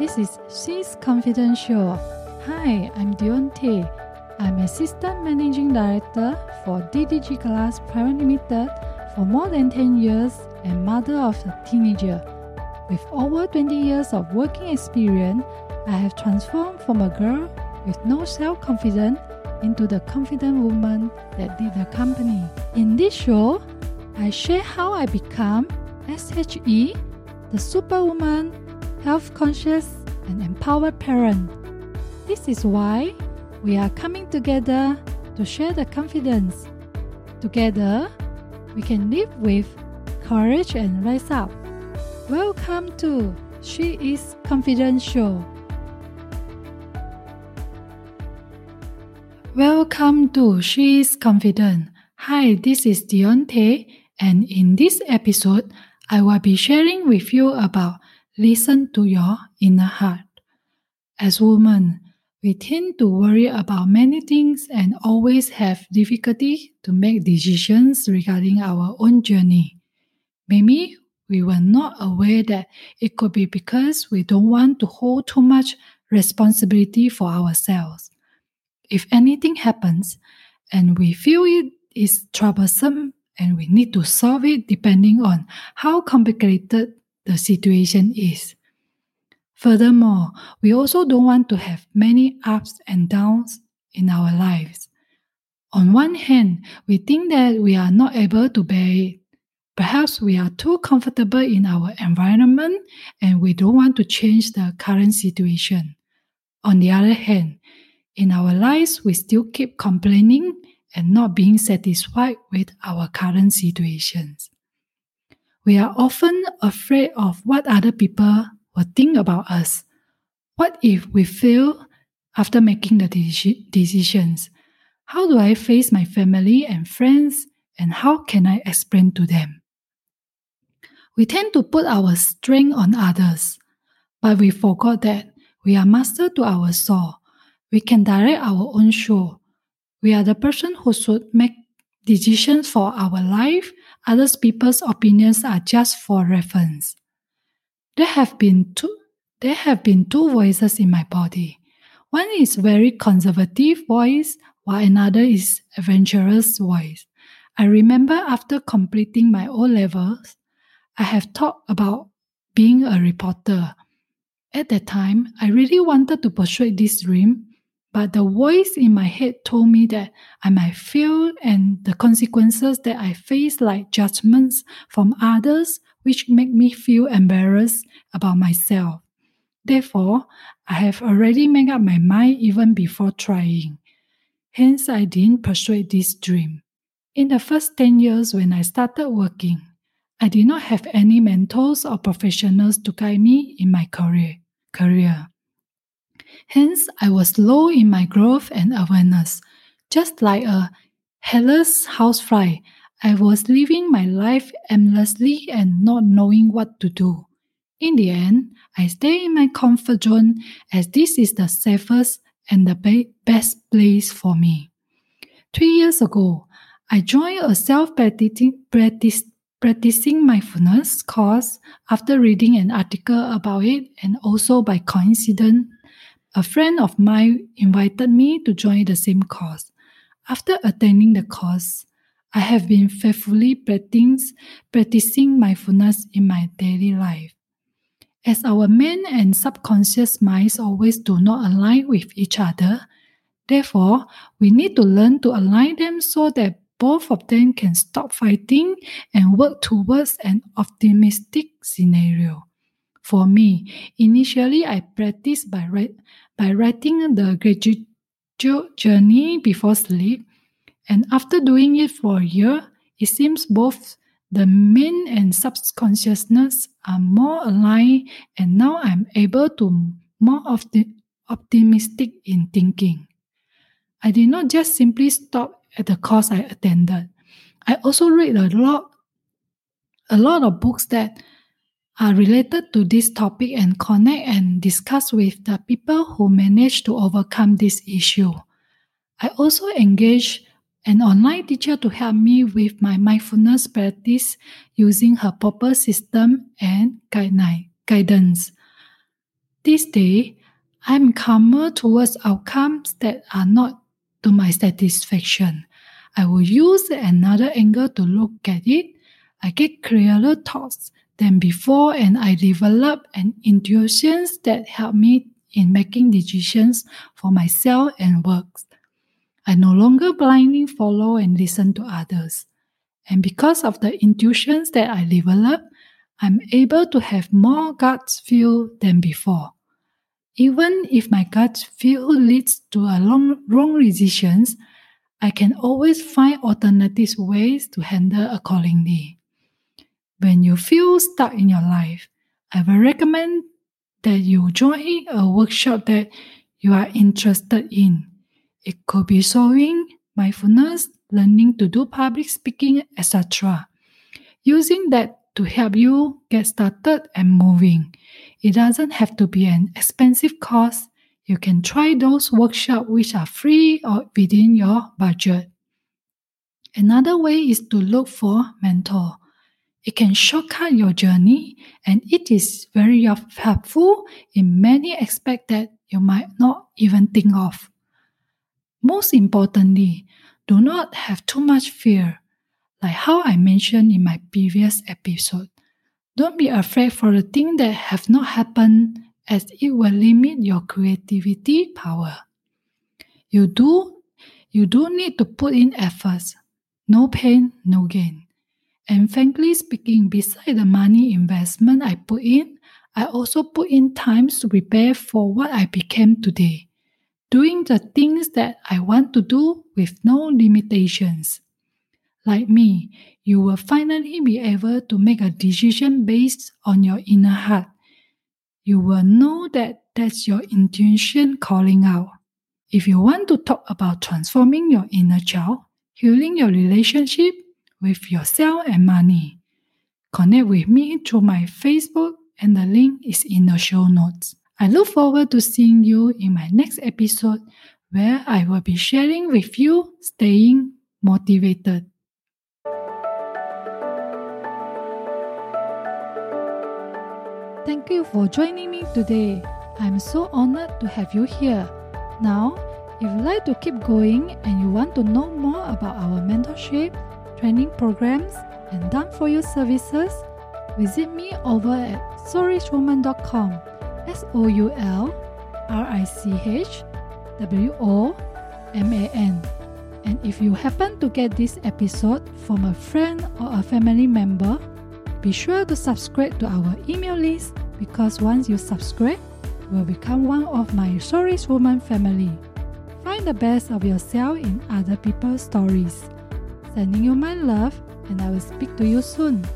This is She's Confidential. Hi, I'm Deonte. I'm Assistant Managing Director for DDG Glass Private Limited for more than 10 years and mother of a teenager. With over 20 years of working experience, I have transformed from a girl with no self confidence into the confident woman that lead the company. In this show, I share how I become SHE, the superwoman, health conscious, empowered parent. This is why we are coming together to share the confidence. Together, we can live with courage and rise up. Welcome to She is Confidential. Welcome to She is Confident. Hi, this is Deonte, and in this episode, I will be sharing with you about listen to your inner heart. As women, we tend to worry about many things and always have difficulty to make decisions regarding our own journey. Maybe we were not aware that it could be because we don't want to hold too much responsibility for ourselves. If anything happens and we feel it is troublesome and we need to solve it depending on how complicated the situation is. Furthermore, we also don't want to have many ups and downs in our lives. On one hand, we think that we are not able to bear it. Perhaps we are too comfortable in our environment and we don't want to change the current situation. On the other hand, in our lives, we still keep complaining and not being satisfied with our current situations. We are often afraid of what other people will think about us. What if we fail after making the decisions? How do I face my family and friends, and how can I explain to them? We tend to put our strength on others, but we forgot that we are master to our soul. We can direct our own show. We are the person who should make decisions for our life. Others people's opinions are just for reference. There have been two there have been two voices in my body. One is very conservative voice, while another is adventurous voice. I remember after completing my O levels, I have thought about being a reporter. At that time, I really wanted to pursue this dream, but the voice in my head told me that I might fail and the consequences that I face, like judgments from others, which make me feel embarrassed about myself. Therefore, I have already made up my mind even before trying. Hence, I didn't pursue this dream. In the first 10 years when I started working, I did not have any mentors or professionals to guide me in my career. career. Hence, I was low in my growth and awareness, just like a hairless housefly I was living my life aimlessly and not knowing what to do. In the end, I stay in my comfort zone as this is the safest and the be- best place for me. Three years ago, I joined a self practicing mindfulness course after reading an article about it, and also by coincidence, a friend of mine invited me to join the same course. After attending the course, I have been faithfully practicing mindfulness in my daily life. As our main and subconscious minds always do not align with each other, therefore, we need to learn to align them so that both of them can stop fighting and work towards an optimistic scenario. For me, initially I practiced by, by writing the gratitude journey before sleep and after doing it for a year, it seems both the main and subconsciousness are more aligned, and now I'm able to more opti- optimistic in thinking. I did not just simply stop at the course I attended. I also read a lot, a lot of books that are related to this topic and connect and discuss with the people who manage to overcome this issue. I also engage an online teacher to help me with my mindfulness practice using her proper system and guidance. This day, I'm calmer towards outcomes that are not to my satisfaction. I will use another angle to look at it. I get clearer thoughts than before and I develop an intuitions that help me in making decisions for myself and works. I no longer blindly follow and listen to others. And because of the intuitions that I develop, I'm able to have more gut feel than before. Even if my gut feel leads to a long, wrong decisions, I can always find alternative ways to handle accordingly. When you feel stuck in your life, I will recommend that you join a workshop that you are interested in. It could be sewing, mindfulness, learning to do public speaking, etc. Using that to help you get started and moving. It doesn't have to be an expensive course. You can try those workshops which are free or within your budget. Another way is to look for mentor. It can shortcut your journey and it is very helpful in many aspects that you might not even think of. Most importantly, do not have too much fear. Like how I mentioned in my previous episode, don't be afraid for the things that have not happened as it will limit your creativity power. You do you do need to put in efforts. No pain, no gain. And frankly speaking, beside the money investment I put in, I also put in times to prepare for what I became today, doing the things that I want to do with no limitations. Like me, you will finally be able to make a decision based on your inner heart. You will know that that's your intuition calling out. If you want to talk about transforming your inner child, healing your relationship, with yourself and money. Connect with me through my Facebook, and the link is in the show notes. I look forward to seeing you in my next episode where I will be sharing with you staying motivated. Thank you for joining me today. I'm so honored to have you here. Now, if you'd like to keep going and you want to know more about our mentorship, training programs, and done for you services, visit me over at soulrichwoman.com. S O U L R I C H W O M A N. And if you happen to get this episode from a friend or a family member, be sure to subscribe to our email list because once you subscribe, you will become one of my Rich Woman family. Find the best of yourself in other people's stories. Sending you my love, and I will speak to you soon.